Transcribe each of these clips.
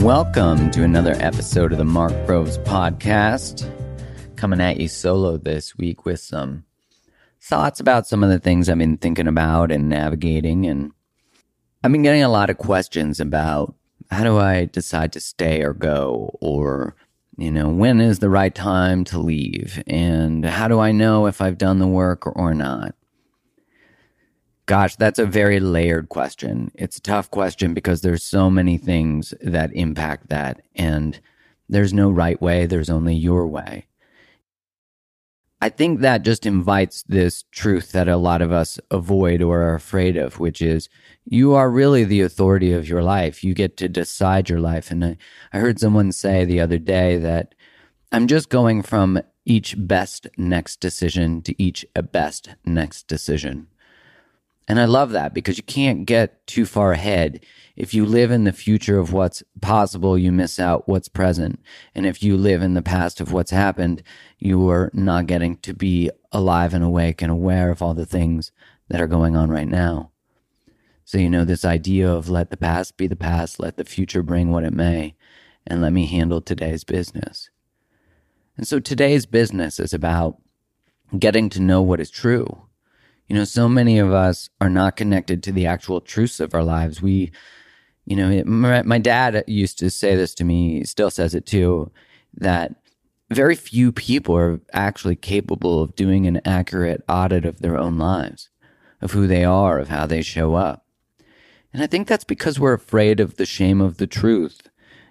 Welcome to another episode of the Mark Groves podcast. Coming at you solo this week with some thoughts about some of the things I've been thinking about and navigating. And I've been getting a lot of questions about how do I decide to stay or go? Or, you know, when is the right time to leave? And how do I know if I've done the work or, not? Gosh, that's a very layered question. It's a tough question because there's so many things that impact that. And there's no right way, there's only your way. I think that just invites this truth that a lot of us avoid or are afraid of, which is you are really the authority of your life. You get to decide your life. And I, I heard someone say the other day that I'm just going from each best next decision to each best next decision. And I love that because you can't get too far ahead. If you live in the future of what's possible, you miss out what's present. And if you live in the past of what's happened, you are not getting to be alive and awake and aware of all the things that are going on right now. So, you know, this idea of let the past be the past, let the future bring what it may, and let me handle today's business. And so today's business is about getting to know what is true you know, so many of us are not connected to the actual truths of our lives. We, you know, my, my dad used to say this to me, he still says it too, that very few people are actually capable of doing an accurate audit of their own lives, of who they are, of how they show up. And I think that's because we're afraid of the shame of the truth.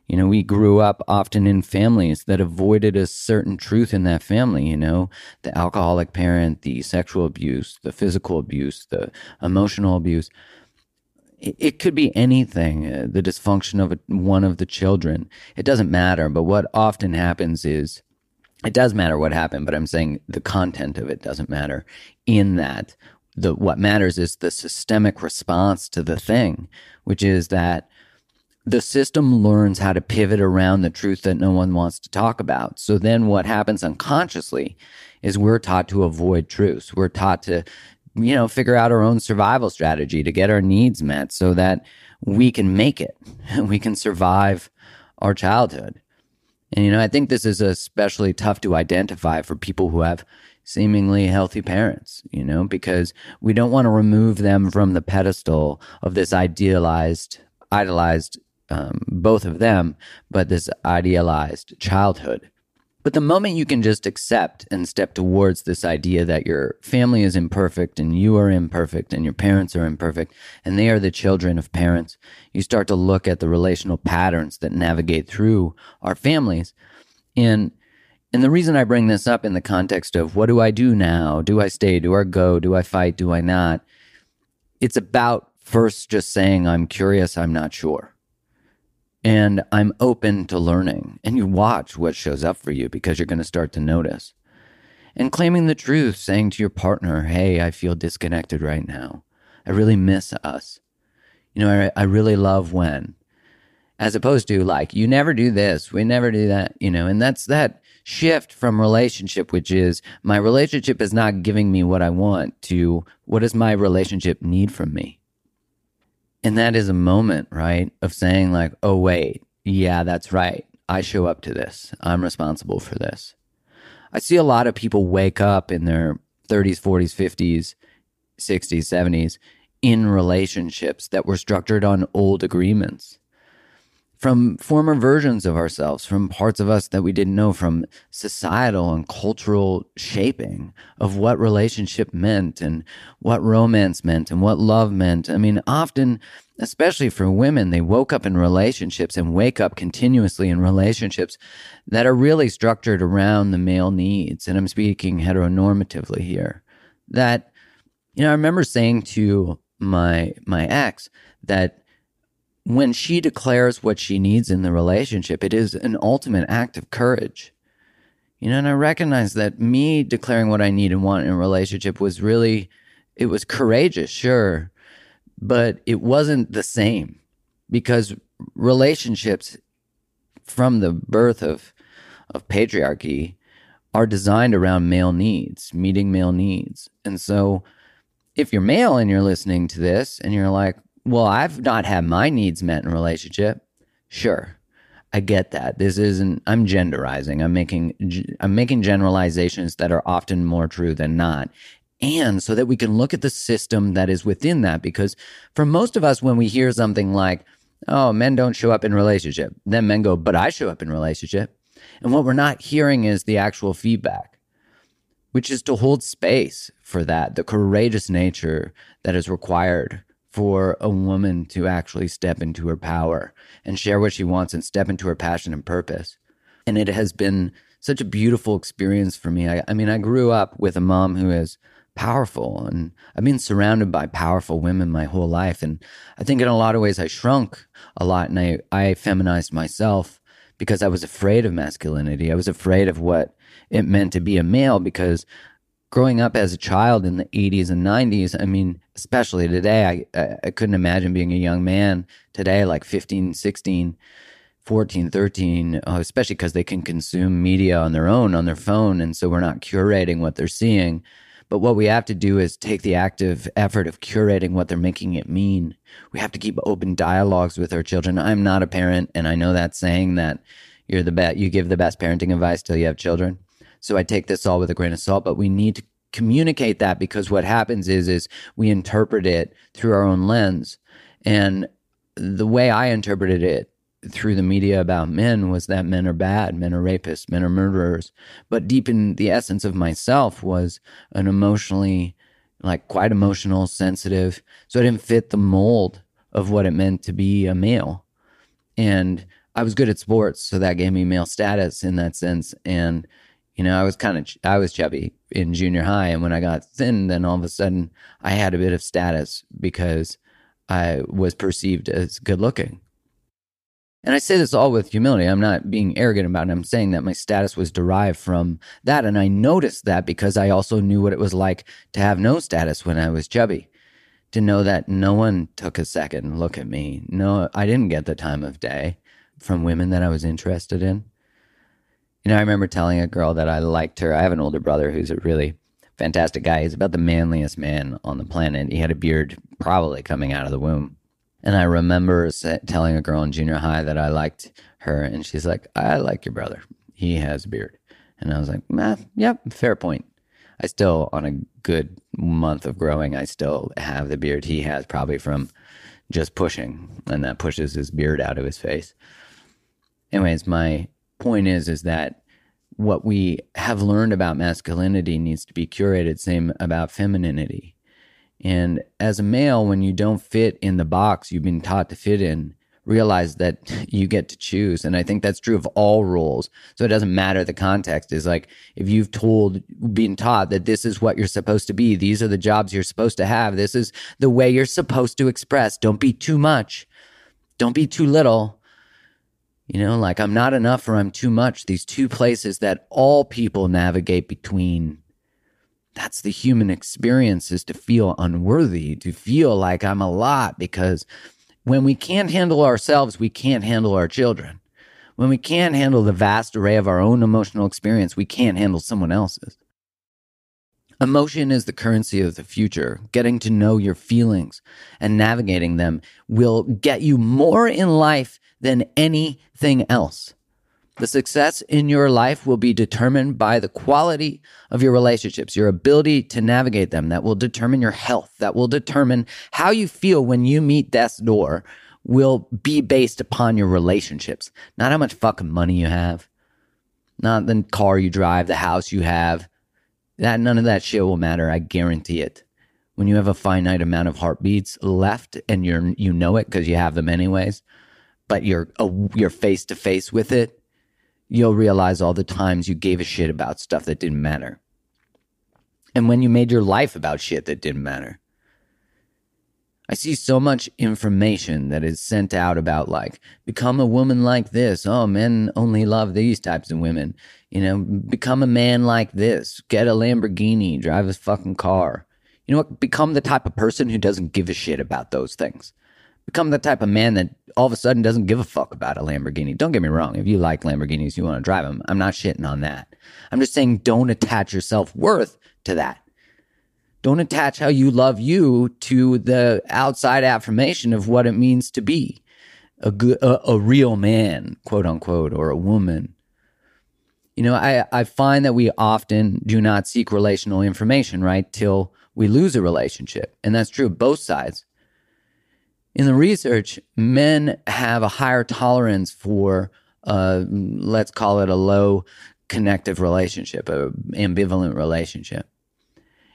You know, we grew up often in families that avoided a certain truth in that family, you know, the alcoholic parent, the sexual abuse, the physical abuse, the emotional abuse. It, could be anything, uh, the dysfunction of one of the children. It doesn't matter. But what often happens is, it does matter what happened, but I'm saying the content of it doesn't matter in that the what matters is the systemic response to the thing, which is that the system learns how to pivot around the truth that no one wants to talk about. So then what happens unconsciously is we're taught to avoid truths. We're taught to, you know, figure out our own survival strategy to get our needs met so that we can make it. We can survive our childhood. And, you know, I think this is especially tough to identify for people who have seemingly healthy parents, you know, because we don't want to remove them from the pedestal of this idealized, idolized um, both of them, but this idealized childhood. But the moment you can just accept and step towards this idea that your family is imperfect and you are imperfect and your parents are imperfect and they are the children of parents, you start to look at the relational patterns that navigate through our families. And and the reason I bring this up in the context of what do I do now? Do I stay? Do I go? Do I fight? Do I not? It's about first just saying, I'm curious, I'm not sure and I'm open to learning. And you watch what shows up for you because you're going to start to notice. And claiming the truth, saying to your partner, Hey, I feel disconnected right now. I really miss us. You know, I, I really love when, as opposed to like, you never do this, we never do that, you know, and that's that shift from relationship, which is my relationship is not giving me what I want, to what does my relationship need from me? And that is a moment, right, of saying, like, oh, wait, yeah, that's right. I show up to this. I'm responsible for this. I see a lot of people wake up in their 30s, 40s, 50s, 60s, 70s in relationships that were structured on old agreements from former versions of ourselves, from parts of us that we didn't know, from societal and cultural shaping of what relationship meant and what romance meant and what love meant. I mean, often, especially for women, they woke up in relationships and wake up continuously in relationships that are really structured around the male needs. And I'm speaking heteronormatively here. That, you know, I remember saying to my my ex that when she declares what she needs in the relationship, it is an ultimate act of courage. You know, and I recognize that me declaring what I need and want in a relationship was really, it was courageous, sure, but it wasn't the same because relationships from the birth of, of patriarchy are designed around male needs, meeting male needs. And so if you're male and you're listening to this and you're like, well, I've not had my needs met in relationship, sure. I get that. This isn't I'm genderizing. I'm making I'm making generalizations that are often more true than not. And so that we can look at the system that is within that because for most of us when we hear something like, "Oh, men don't show up in relationship." Then men go, "But I show up in relationship." And what we're not hearing is the actual feedback, which is to hold space for that, the courageous nature that is required for a woman to actually step into her power and share what she wants and step into her passion and purpose. And it has been such a beautiful experience for me. I, I mean, I grew up with a mom who is powerful and I've been surrounded by powerful women my whole life. And I think in a lot of ways I shrunk a lot and I, I feminized myself because I was afraid of masculinity. I was afraid of what it meant to be a male because growing up as a child in the 80s and 90s, I mean, especially today, I, I couldn't imagine being a young man today, like 15, 16, 14, 13, uh, especially because they can consume media on their own, on their phone. And so we're not curating what they're seeing. But what we have to do is take the active effort of curating what they're making it mean. We have to keep open dialogues with our children. I'm not a parent, and I know that saying that you're the best, you give the best parenting advice till you have children. So I take this all with a grain of salt, but we need to communicate that because what happens is is we interpret it through our own lens. And the way I interpreted it through the media about men was that men are bad, men are rapists, men are murderers. But deep in the essence of myself was an emotionally, like quite emotional, sensitive. So I didn't fit the mold of what it meant to be a male. And I was good at sports, so that gave me male status in that sense. And you know, I was kind of I was chubby in junior high, and when I got thin, then all of a sudden I had a bit of status because I was perceived as good looking. And I say this all with humility. I'm not being arrogant about it. I'm saying that my status was derived from that. And I noticed that because I also knew what it was like to have no status when I was chubby. To know that no one took a second look at me. No, I didn't get the time of day from women that I was interested in. You know, I remember telling a girl that I liked her. I have an older brother who's a really fantastic guy. He's about the manliest man on the planet. He had a beard probably coming out of the womb. And I remember telling a girl in junior high that I liked her, and she's like, I like your brother. He has a beard. And I was like, nah, yep, fair point. I still, on a good month of growing, I still have the beard he has, probably from just pushing, and that pushes his beard out of his face. Anyways, my point is is that what we have learned about masculinity needs to be curated same about femininity. And as a male when you don't fit in the box you've been taught to fit in realize that you get to choose. And i think that's true of all roles. So it doesn't matter the context. Is like if you've told been taught that this is what you're supposed to be these are the jobs you're supposed to have this is the way you're supposed to express don't be too much. Don't be too little you know, like I'm not enough or I'm too much. These two places that all people navigate between. That's the human experience is to feel unworthy, to feel like I'm a lot because when we can't handle ourselves, we can't handle our children. When we can't handle the vast array of our own emotional experience, we can't handle someone else's. Emotion is the currency of the future. Getting to know your feelings and navigating them will get you more in life than anything else. The success in your life will be determined by the quality of your relationships, your ability to navigate them. That will determine your health. That will determine how you feel when you meet death's door, will be based upon your relationships, not how much fucking money you have, not the car you drive, the house you have. That none of that shit will matter. I guarantee it. When you have a finite amount of heartbeats left and you're you know it because you have them anyways, but you're uh, you're face to face with it, you'll realize all the times you gave a shit about stuff that didn't matter. And when you made your life about shit that didn't matter. I see so much information that is sent out about like become a woman like this. Oh, men only love these types of women. You know, become a man like this. Get a Lamborghini, drive a fucking car. You know what? Become the type of person who doesn't give a shit about those things become the type of man that all of a sudden doesn't give a fuck about a Lamborghini. Don't get me wrong. If you like Lamborghinis, you want to drive them. I'm not shitting on that. I'm just saying don't attach your self worth to that. Don't attach how you love you to the outside affirmation of what it means to be a good, a, a real man, quote unquote, or a woman. You know, I, I find that we often do not seek relational information, right? Till we lose a relationship. And that's true of both sides. In the research, men have a higher tolerance for, uh, let's call it a low connective relationship, a ambivalent relationship.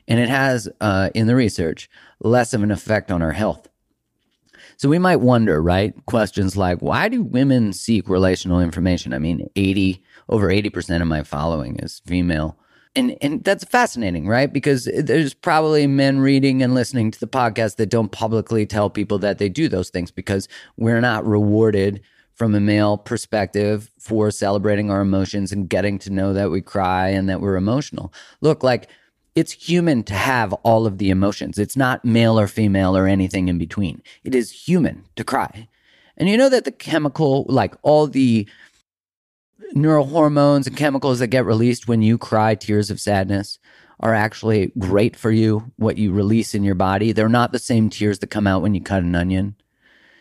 And it has, uh, in the research, less of an effect on our health. So we might wonder, right? Questions like, why do women seek relational information? I mean, 80, over 80% of my following is female. And, and that's fascinating, right? Because there's probably men reading and listening to the podcast that don't publicly tell people that they do those things because we're not rewarded from a male perspective for celebrating our emotions and getting to know that we cry and that we're emotional. Look, like it's human to have all of the emotions. It's not male or female or anything in between. It is human to cry. And you know that the chemical, like all the neural hormones and chemicals that get released when you cry tears of sadness are actually great for you, what you release in your body. They're not the same tears that come out when you cut an onion.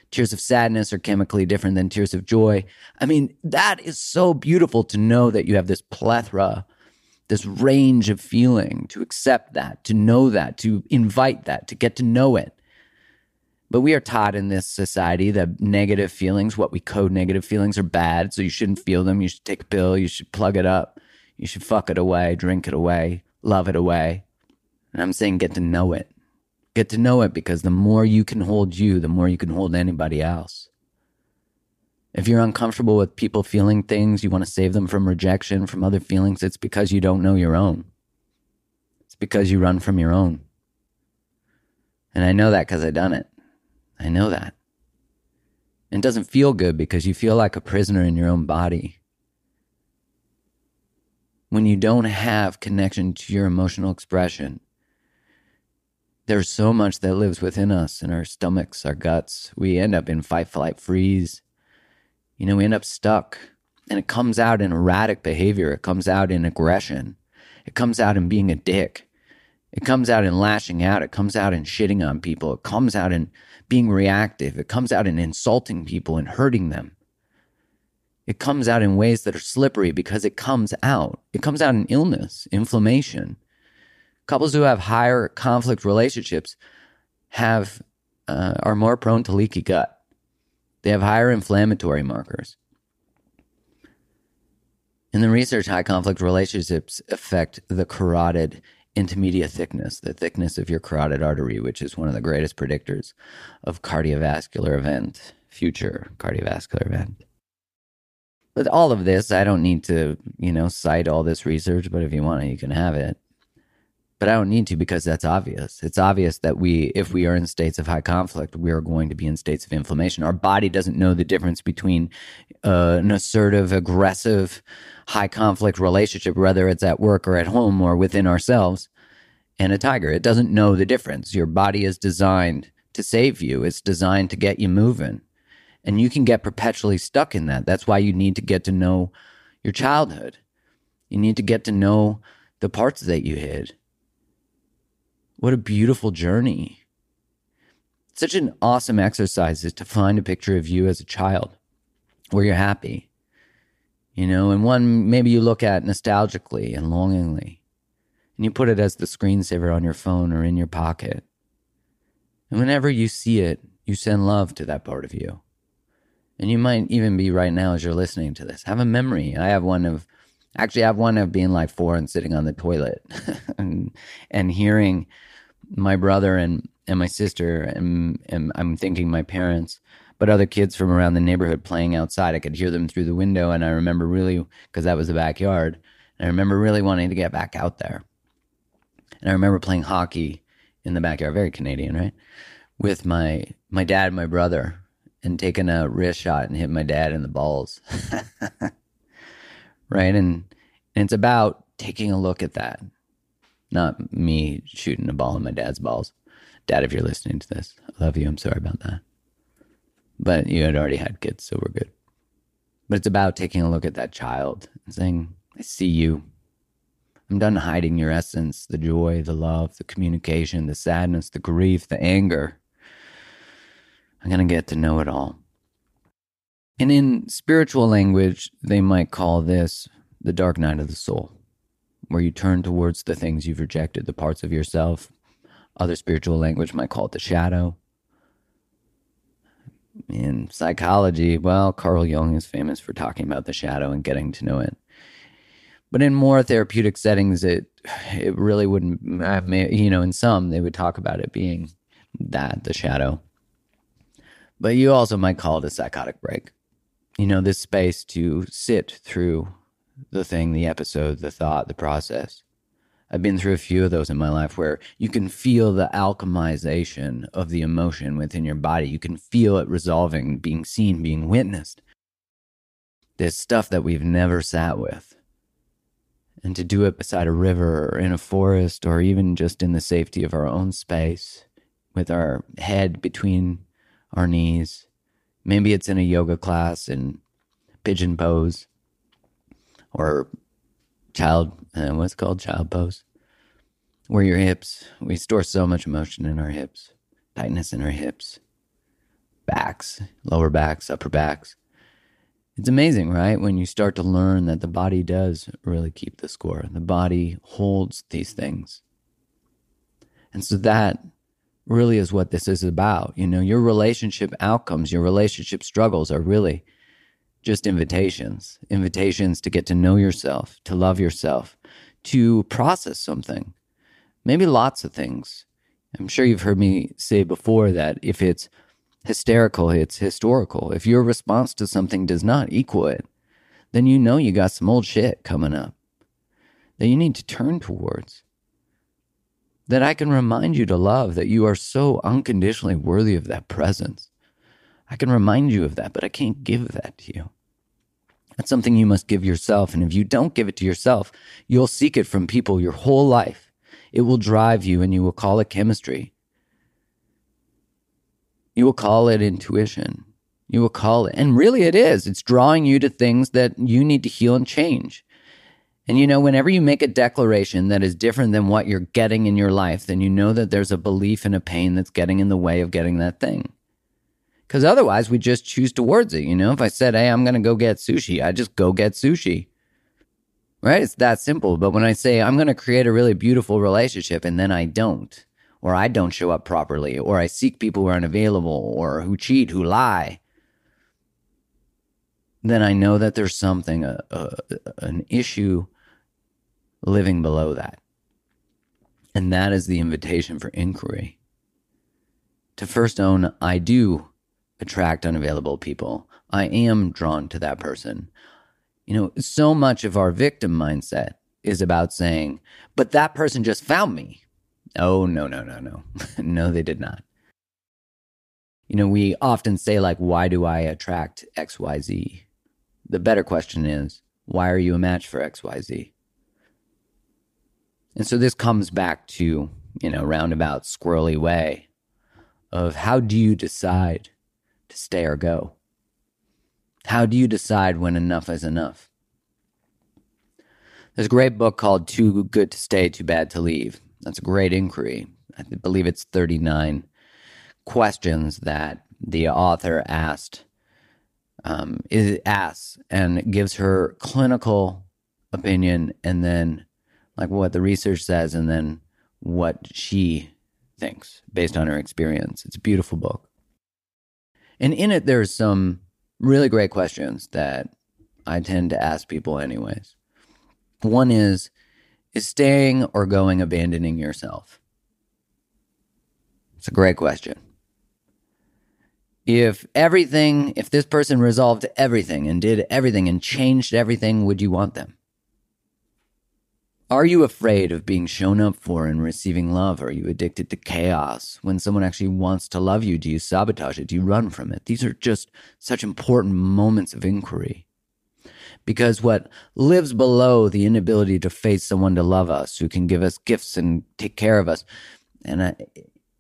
Tears of sadness are chemically different than tears of joy. I mean, that is so beautiful to know that you have this plethora this range of feeling, to accept that, to know that, to invite that, to get to know it. But we are taught in this society that negative feelings, what we code negative feelings, are bad. So you shouldn't feel them. You should take a pill. You should plug it up. You should fuck it away, drink it away, love it away. And I'm saying get to know it. Get to know it because the more you can hold you, the more you can hold anybody else. If you're uncomfortable with people feeling things, you want to save them from rejection, from other feelings, it's because you don't know your own. It's because you run from your own. And I know that because I've done it. I know that. It doesn't feel good because you feel like a prisoner in your own body. When you don't have connection to your emotional expression, there's so much that lives within us in our stomachs, our guts. We end up in fight, flight, freeze you know, we end up stuck. And it comes out in erratic behavior. It comes out in aggression. It comes out in being a dick. It comes out in lashing out. It comes out in shitting on people. It comes out in being reactive. It comes out in insulting people and hurting them. It comes out in ways that are slippery because it comes out. It comes out in illness, inflammation. Couples who have higher conflict relationships have uh, are more prone to leaky gut. They have higher inflammatory markers. In the research, high conflict relationships affect the carotid intermediate thickness, the thickness of your carotid artery, which is one of the greatest predictors of cardiovascular event, future cardiovascular event. But all of this, I don't need to, you know, cite all this research, but if you want it, you can have it but I don't need to because that's obvious. It's obvious that we, if we are in states of high conflict, we are going to be in states of inflammation. Our body doesn't know the difference between uh, an assertive, aggressive, high conflict relationship, whether it's at work or at home or within ourselves, and a tiger. It doesn't know the difference. Your body is designed to save you, it's designed to get you moving. And you can get perpetually stuck in that. That's why you need to get to know your childhood. You need to get to know the parts that you hid what a beautiful journey. Such an awesome exercise is to find a picture of you as a child where you're happy. You know, and one maybe you look at nostalgically and longingly, and you put it as the screensaver on your phone or in your pocket. And whenever you see it, you send love to that part of you. And you might even be right now as you're listening to this. Have a memory. I have one of actually I have one of being like four and sitting on the toilet and and hearing my brother and and my sister and, and I'm thinking my parents, but other kids from around the neighborhood playing outside. I could hear them through the window, and I remember really because that was the backyard. I remember really wanting to get back out there. And I remember playing hockey in the backyard, very Canadian, right? With my my dad, and my brother, and taking a wrist shot and hit my dad in the balls. right, and, and it's about taking a look at that not me shooting a ball in my dad's balls. Dad, if you're listening to this, I love you. I'm sorry about that. But you had already had kids, so we're good. But it's about taking a look at that child and saying, I see you. I'm done hiding your essence, the joy, the love, the communication, the sadness, the grief, the anger. I'm going to get to know it all. And in spiritual language, they might call this the dark night of the soul, where you turn towards the things you've rejected, the parts of yourself. Other spiritual language might call it the shadow. In psychology, well, Carl Jung is famous for talking about the shadow and getting to know it. But in more therapeutic settings, it it really wouldn't. You know, in some they would talk about it being that the shadow. But you also might call it a psychotic break. You know, this space to sit through the thing, the episode, the thought, the process. I've been through a few of those in my life where you can feel the alchemization of the emotion within your body. You can feel it resolving, being seen, being witnessed. This stuff that we've never sat with and to do it beside a river or in a forest or even just in the safety of our own space with our head between our knees. Maybe it's in a yoga class in pigeon pose or child, uh, what's called child pose, where your hips, we store so much emotion in our hips, tightness in our hips, backs, lower backs, upper backs. It's amazing, right? When you start to learn that the body does really keep the score. The body holds these things. And so that really is what this is about. You know, your relationship outcomes, your relationship struggles are really just invitations, invitations to get to know yourself, to love yourself, to process something, maybe lots of things. I'm sure you've heard me say before that if it's hysterical, it's historical. If your response to something does not equal it, then you know you got some old shit coming up that you need to turn towards. That I can remind you to love, that you are so unconditionally worthy of that presence. I can remind you of that, but I can't give that to you. That's something you must give yourself. And if you don't give it to yourself, you'll seek it from people your whole life. It will drive you and you will call it chemistry. You will call it intuition. You will call it, and really it is. It's drawing you to things that you need to heal and change. And you know, whenever you make a declaration that is different than what you're getting in your life, then you know that there's a belief and a pain that's getting in the way of getting that thing. Because otherwise, we just choose towards it. You know, if I said, hey, I'm going to go get sushi, I just go get sushi. Right? It's that simple. But when I say, I'm going to create a really beautiful relationship and then I don't, or I don't show up properly, or I seek people who are unavailable, or who cheat, who lie, then I know that there's something, a, a, an issue living below that. And that is the invitation for inquiry. To first own, I do attract unavailable people. I am drawn to that person. You know, so much of our victim mindset is about saying, but that person just found me. Oh, no, no, no, no. no, they did not. You know, we often say, like, why do I attract XYZ? The better question is, why are you a match for XYZ? And so this comes back to, you know, roundabout squirrely way of how do you decide to stay or go? How do you decide when enough is enough? There's a great book called Too Good to Stay, Too Bad to Leave that's a great inquiry. I believe it's 39 questions that the author asked um, is asks and gives her clinical opinion and then like what the research says and then what she thinks based on her experience. It's a beautiful book. And in it there's some really great questions that I tend to ask people anyways. One is is staying or going abandoning yourself? It's a great question. If everything, if this person resolved everything and did everything and changed everything, would you want them? Are you afraid of being shown up for and receiving love? Are you addicted to chaos? When someone actually wants to love you, do you sabotage it? Do you run from it? These are just such important moments of inquiry because what lives below the inability to face someone to love us, who can give us gifts and take care of us, and uh,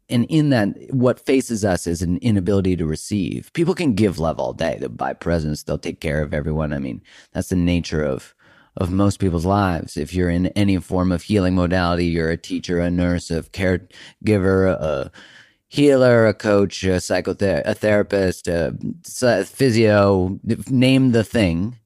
and in that, what faces us is an inability to receive. People can give love all day. They'll buy presents. They'll take care of everyone. I mean, that's the nature of of most people's lives. If you're in any form of healing modality, you're a teacher, a nurse, a caregiver, a healer, a coach, a psychotherapist, a therapist, a physio, name the thing.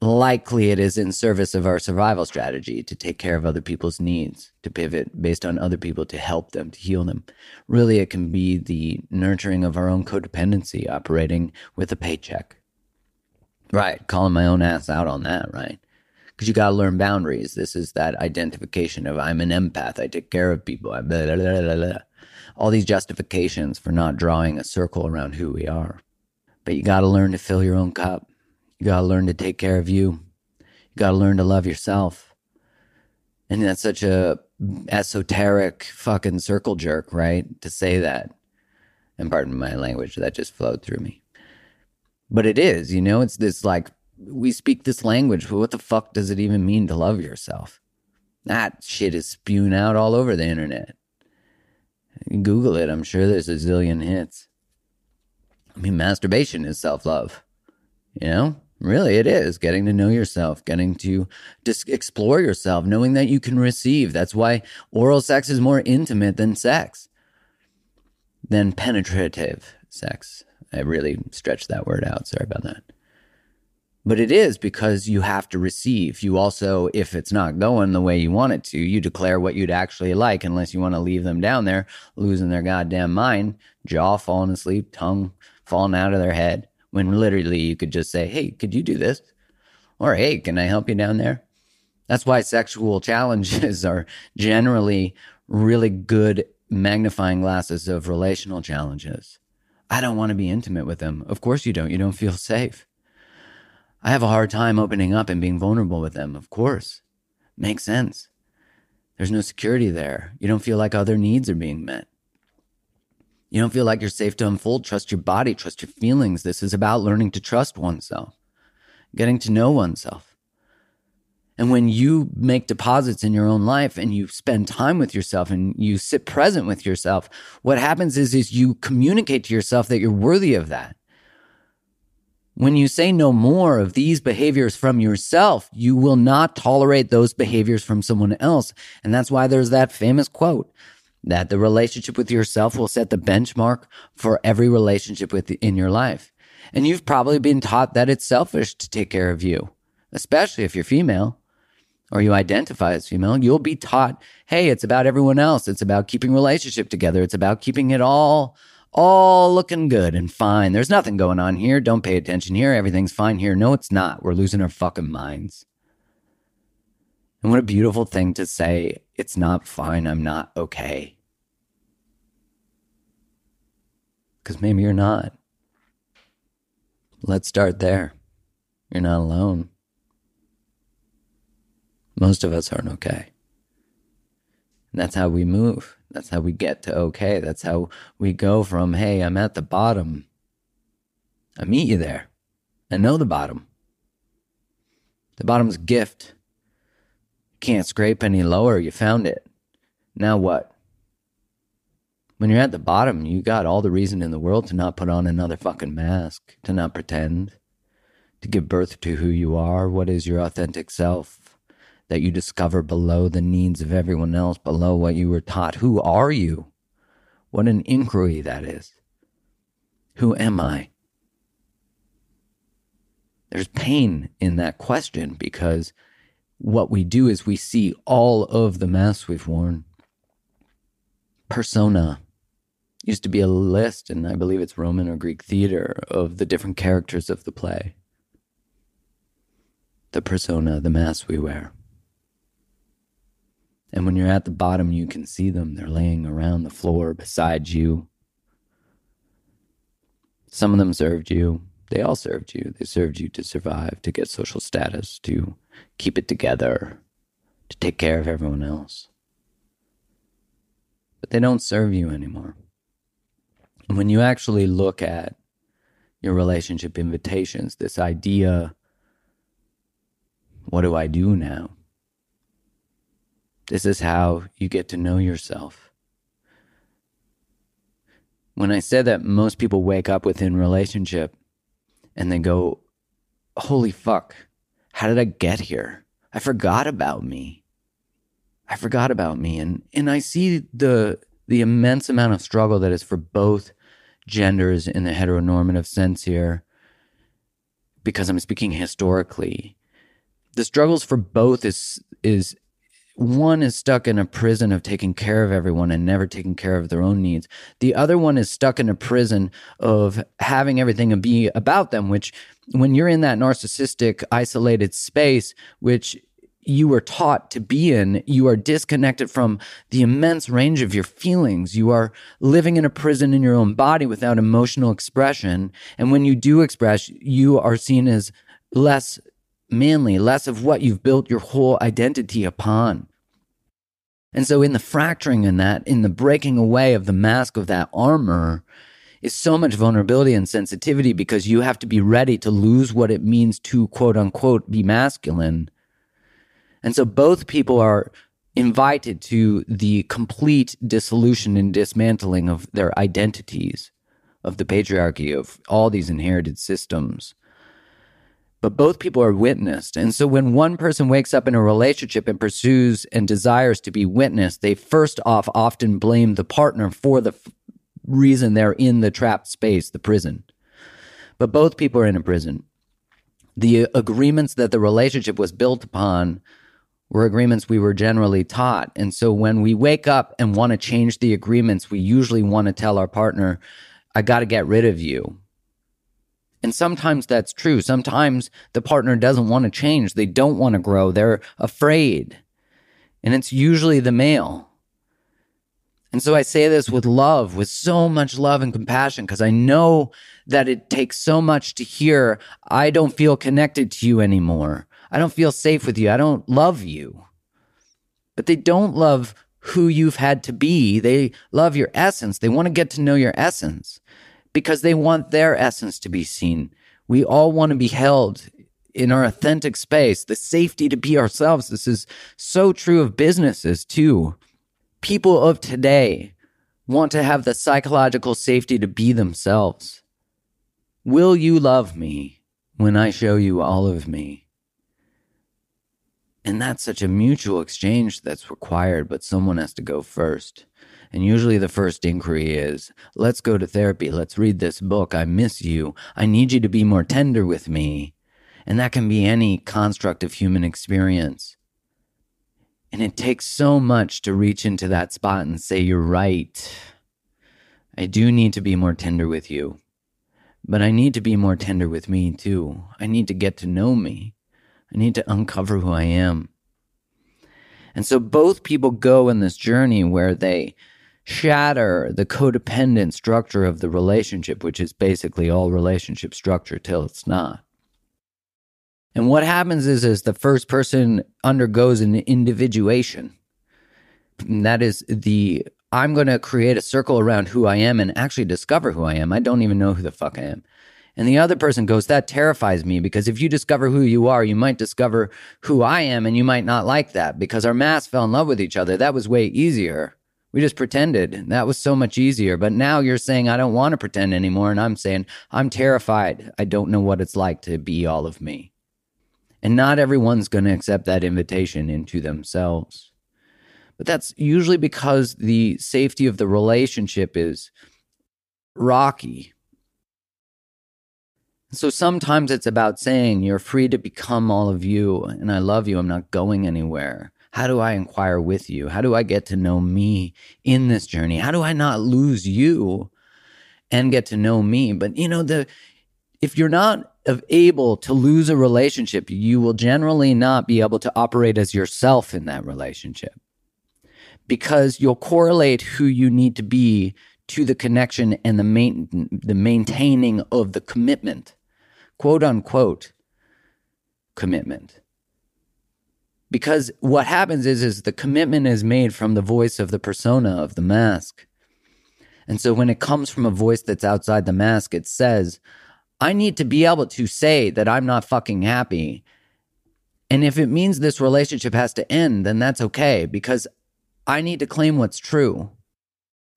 Likely it is in service of our survival strategy to take care of other people's needs, to pivot based on other people to help them, to heal them. Really, it can be the nurturing of our own codependency operating with a paycheck Right. Calling my own ass out on that, right? Because you got to learn boundaries. This is that identification of I'm an empath. I take care of people. Blah, blah, blah, All these justifications for not drawing a circle around who we are. But you got to learn to fill your own cup. You got to learn to take care of you. You got to learn to love yourself. And that's such a esoteric fucking circle jerk, right? To say that. And pardon my language, that just flowed through me. But it is, you know, it's this like, we speak this language, but what the fuck does it even mean to love yourself? That shit is spewing out all over the internet. Google it, I'm sure there's a zillion hits. I mean, masturbation is self love, you know? Really, it is getting to know yourself, getting to just explore yourself, knowing that you can receive. That's why oral sex is more intimate than sex, than penetrative sex. I really stretched that word out. Sorry about that. But it is because you have to receive. You also, if it's not going the way you want it to, you declare what you'd actually like, unless you want to leave them down there losing their goddamn mind, jaw falling asleep, tongue falling out of their head, when literally you could just say, Hey, could you do this? Or, Hey, can I help you down there? That's why sexual challenges are generally really good magnifying glasses of relational challenges. I don't want to be intimate with them. Of course you don't. You don't feel safe. I have a hard time opening up and being vulnerable with them. Of course. Makes sense. There's no security there. You don't feel like other needs are being met. You don't feel like you're safe to unfold. Trust your body, trust your feelings. This is about learning to trust oneself, getting to know oneself. And when you make deposits in your own life and you spend time with yourself and you sit present with yourself, what happens is, is you communicate to yourself that you're worthy of that. When you say no more of these behaviors from yourself, you will not tolerate those behaviors from someone else. And that's why there's that famous quote that the relationship with yourself will set the benchmark for every relationship with in your life. And you've probably been taught that it's selfish to take care of you, especially if you're female or you identify as female, you'll be taught, hey, it's about everyone else. It's about keeping relationship together. It's about keeping it all, all looking good and fine. There's nothing going on here. Don't pay attention here. Everything's fine here. No, it's not. We're losing our fucking minds. And what a beautiful thing to say, it's not fine. I'm not okay. Because maybe you're not. Let's start there. You're not alone. Most of us aren't okay. And that's how we move. That's how we get to okay. That's how we go from, hey, I'm at the bottom. I meet you there. I know the bottom. The bottom's gift. You can't scrape any lower. You found it. Now what? When you're at the bottom, you got all the reason in the world to not put on another fucking mask, to not pretend, to give birth to who you are, what is your authentic self, that you discover below the needs of everyone else, below what you were taught. Who are you? What an inquiry that is. Who am I? There's pain in that question because what we do is we see all of the masks we've worn. Persona used to be a list, and I believe it's Roman or Greek theater, of the different characters of the play. The persona, the mask we wear. And when you're at the bottom, you can see them. They're laying around the floor beside you. Some of them served you. They all served you. They served you to survive, to get social status, to keep it together, to take care of everyone else. But they don't serve you anymore. And when you actually look at your relationship invitations, this idea what do I do now? This is how you get to know yourself. When I said that most people wake up within relationship and they go, holy fuck, How did I get here? I forgot about me. I forgot about me. And and I see the the immense amount of struggle that is for both genders in the heteronormative sense here, because I'm speaking historically. The struggles for both is is one is stuck in a prison of taking care of everyone and never taking care of their own needs. The other one is stuck in a prison of having everything be about them, which when you're in that narcissistic, isolated space, which you were taught to be in, you are disconnected from the immense range of your feelings. You are living in a prison in your own body without emotional expression. And when you do express, you are seen as less manly, less of what you've built your whole identity upon. And so, in the fracturing in that, in the breaking away of the mask of that armor, is so much vulnerability and sensitivity because you have to be ready to lose what it means to quote unquote be masculine. And so, both people are invited to the complete dissolution and dismantling of their identities, of the patriarchy, of all these inherited systems but both people are witnessed. And so when one person wakes up in a relationship and pursues and desires to be witnessed, they first off often blame the partner for the f- reason they're in the trapped space, the prison. But both people are in a prison. The agreements that the relationship was built upon were agreements we were generally taught. And so when we wake up and want to change the agreements, we usually want to tell our partner, I got to get rid of you and sometimes that's true. Sometimes the partner doesn't want to change. They don't want to grow. They're afraid. And it's usually the male. And so I say this with love, with so much love and compassion, because I know that it takes so much to hear, I don't feel connected to you anymore. I don't feel safe with you. I don't love you. But they don't love who you've had to be. They love your essence. They want to get to know your essence because they want their essence to be seen. We all want to be held in our authentic space, the safety to be ourselves. This is so true of businesses too. People of today want to have the psychological safety to be themselves. Will you love me when I show you all of me? And that's such a mutual exchange that's required, but someone has to go first. And usually the first inquiry is, let's go to therapy. Let's read this book. I miss you. I need you to be more tender with me. And that can be any construct of human experience. And it takes so much to reach into that spot and say, you're right. I do need to be more tender with you. But I need to be more tender with me too. I need to get to know me. I need to uncover who I am. And so both people go in this journey where they shatter the codependent structure of the relationship, which is basically all relationship structure till it's not. And what happens is, is the first person undergoes an individuation. And that is the I'm going to create a circle around who I am and actually discover who I am. I don't even know who the fuck I am. And the other person goes, That terrifies me because if you discover who you are, you might discover who I am and you might not like that because our masks fell in love with each other. That was way easier. We just pretended. That was so much easier. But now you're saying, I don't want to pretend anymore. And I'm saying, I'm terrified. I don't know what it's like to be all of me. And not everyone's going to accept that invitation into themselves. But that's usually because the safety of the relationship is rocky. So sometimes it's about saying, You're free to become all of you, and I love you. I'm not going anywhere. How do I inquire with you? How do I get to know me in this journey? How do I not lose you and get to know me? But you know, the if you're not able to lose a relationship, you will generally not be able to operate as yourself in that relationship because you'll correlate who you need to be to the connection and the main, the maintaining of the commitment, quote unquote, commitment because what happens is is the commitment is made from the voice of the persona of the mask. And so when it comes from a voice that's outside the mask it says i need to be able to say that i'm not fucking happy. And if it means this relationship has to end then that's okay because i need to claim what's true.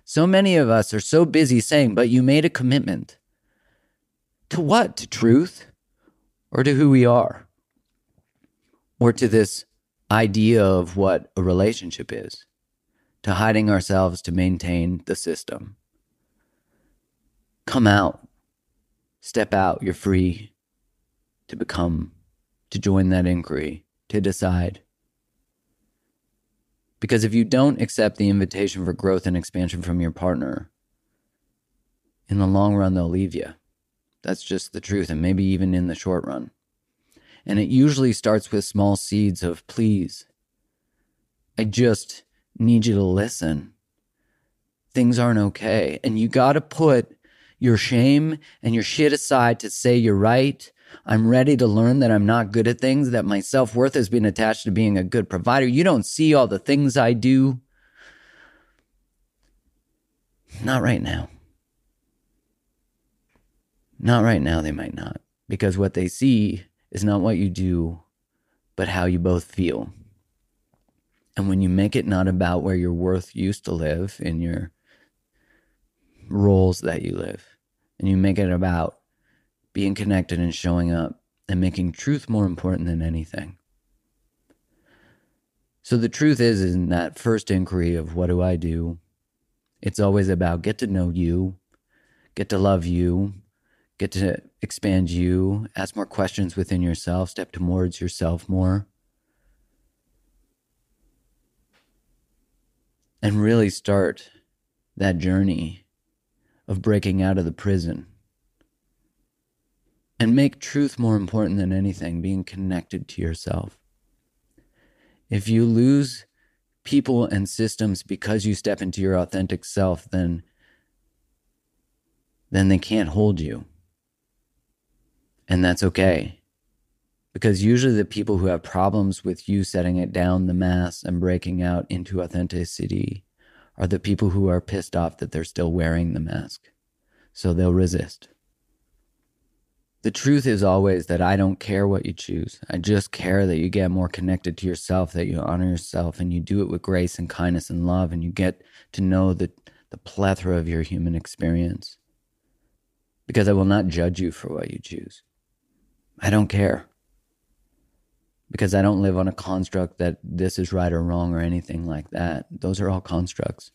So many of us are so busy saying but you made a commitment. To what? To truth? Or to who we are? Or to this idea of what a relationship is, to hiding ourselves to maintain the system. Come out, step out, you're free to become, to join that inquiry, to decide. Because if you don't accept the invitation for growth and expansion from your partner, in the long run, they'll leave you. That's just the truth, and maybe even in the short run. And it usually starts with small seeds of, please, I just need you to listen. Things aren't okay. And you got to put your shame and your shit aside to say you're right. I'm ready to learn that I'm not good at things, that my self worth has been attached to being a good provider. You don't see all the things I do. Not right now. Not right now, they might not. Because what they see is not what you do, but how you both feel. And when you make it not about where your worth used to live in your roles that you live, and you make it about being connected and showing up and making truth more important than anything. So the truth is, in that first inquiry of what do I do, it's always about get to know you, get to love you, get to expand you, ask more questions within yourself, step towards yourself more. And really start that journey of breaking out of the prison. And make truth more important than anything, being connected to yourself. If you lose people and systems because you step into your authentic self, then, then they can't hold you. And that's okay. Because usually the people who have problems with you setting it down the mass and breaking out into authenticity are the people who are pissed off that they're still wearing the mask. So they'll resist. The truth is always that I don't care what you choose. I just care that you get more connected to yourself, that you honor yourself, and you do it with grace and kindness and love, and you get to know the, the plethora of your human experience. Because I will not judge you for what you choose. I don't care. Because I don't live on a construct that this is right or wrong or anything like that. Those are all constructs.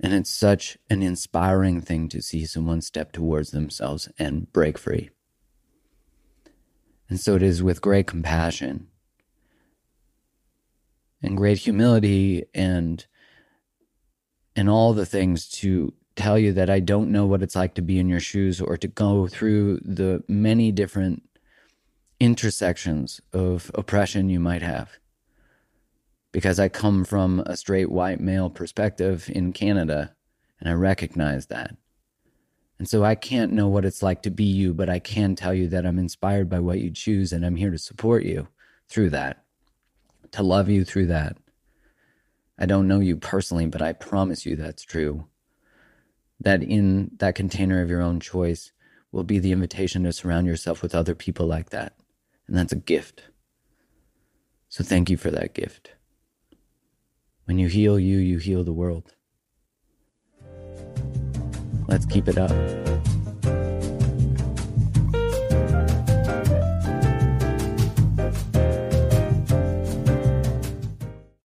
And it's such an inspiring thing to see someone step towards themselves and break free. And so it is with great compassion and great humility and and all the things to tell you that I don't know what it's like to be in your shoes or to go through the many different intersections of oppression you might have. Because I come from a straight white male perspective in Canada and I recognize that. And so I can't know what it's like to be you, but I can tell you that I'm inspired by what you choose and I'm here to support you through that, to love you through that. I don't know you personally, but I promise you that's true that in that container of your own choice will be the invitation to surround yourself with other people like that. And that's a gift. So thank you for that gift. When you heal you, you heal the world. Let's keep it up.